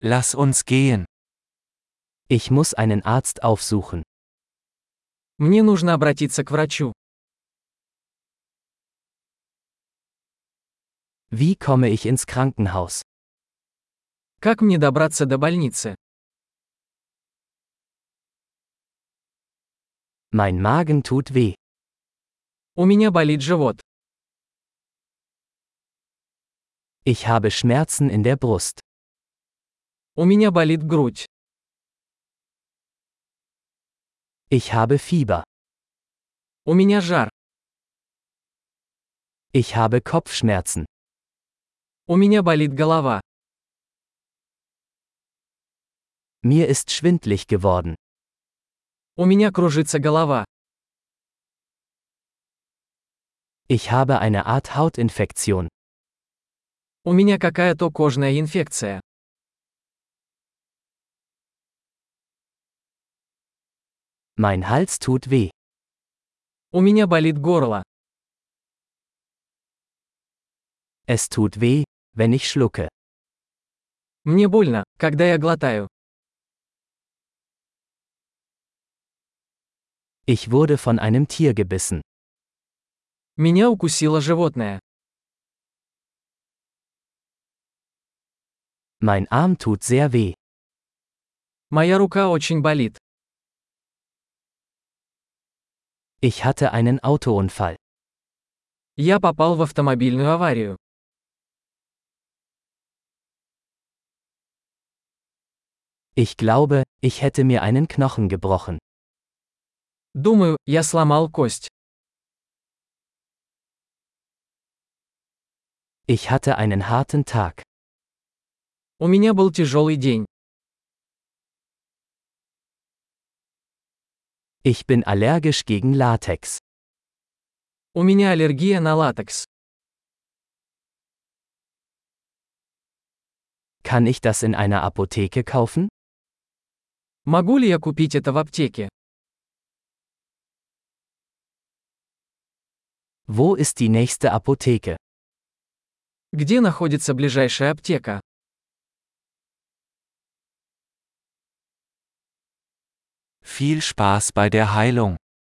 Lass uns gehen. Ich muss einen Arzt aufsuchen. Мне нужно обратиться к врачу. Wie komme ich ins Krankenhaus? Как мне добраться до больницы? Mein Magen tut weh. У меня болит живот. Ich habe Schmerzen in der Brust. У меня болит грудь. Ich habe Fieber. У меня жар. Ich habe Kopfschmerzen. У меня болит голова. Mir ist schwindlig geworden. У меня кружится голова. Ich habe eine Art Hautinfektion. У меня какая-то кожная инфекция. Mein Hals tut weh. У меня болит горло. Es tut weh, wenn ich schlucke. Мне больно, когда я глотаю. Ich wurde von einem Tier gebissen. Меня укусило животное. Mein Arm tut sehr weh. Моя рука очень болит. Ich hatte einen Autounfall. Я попал в автомобильную аварию. Ich glaube, ich hätte mir einen Knochen gebrochen. Думаю, я сломал кость. Ich hatte einen harten Tag. У меня был тяжелый день. Ich bin allergisch gegen Latex. У меня аллергия на латекс. Kann ich das in einer Apotheke kaufen? Могу ли я купить это в аптеке? Wo ist die nächste Apotheke? Где находится ближайшая аптека? Viel Spaß bei der Heilung.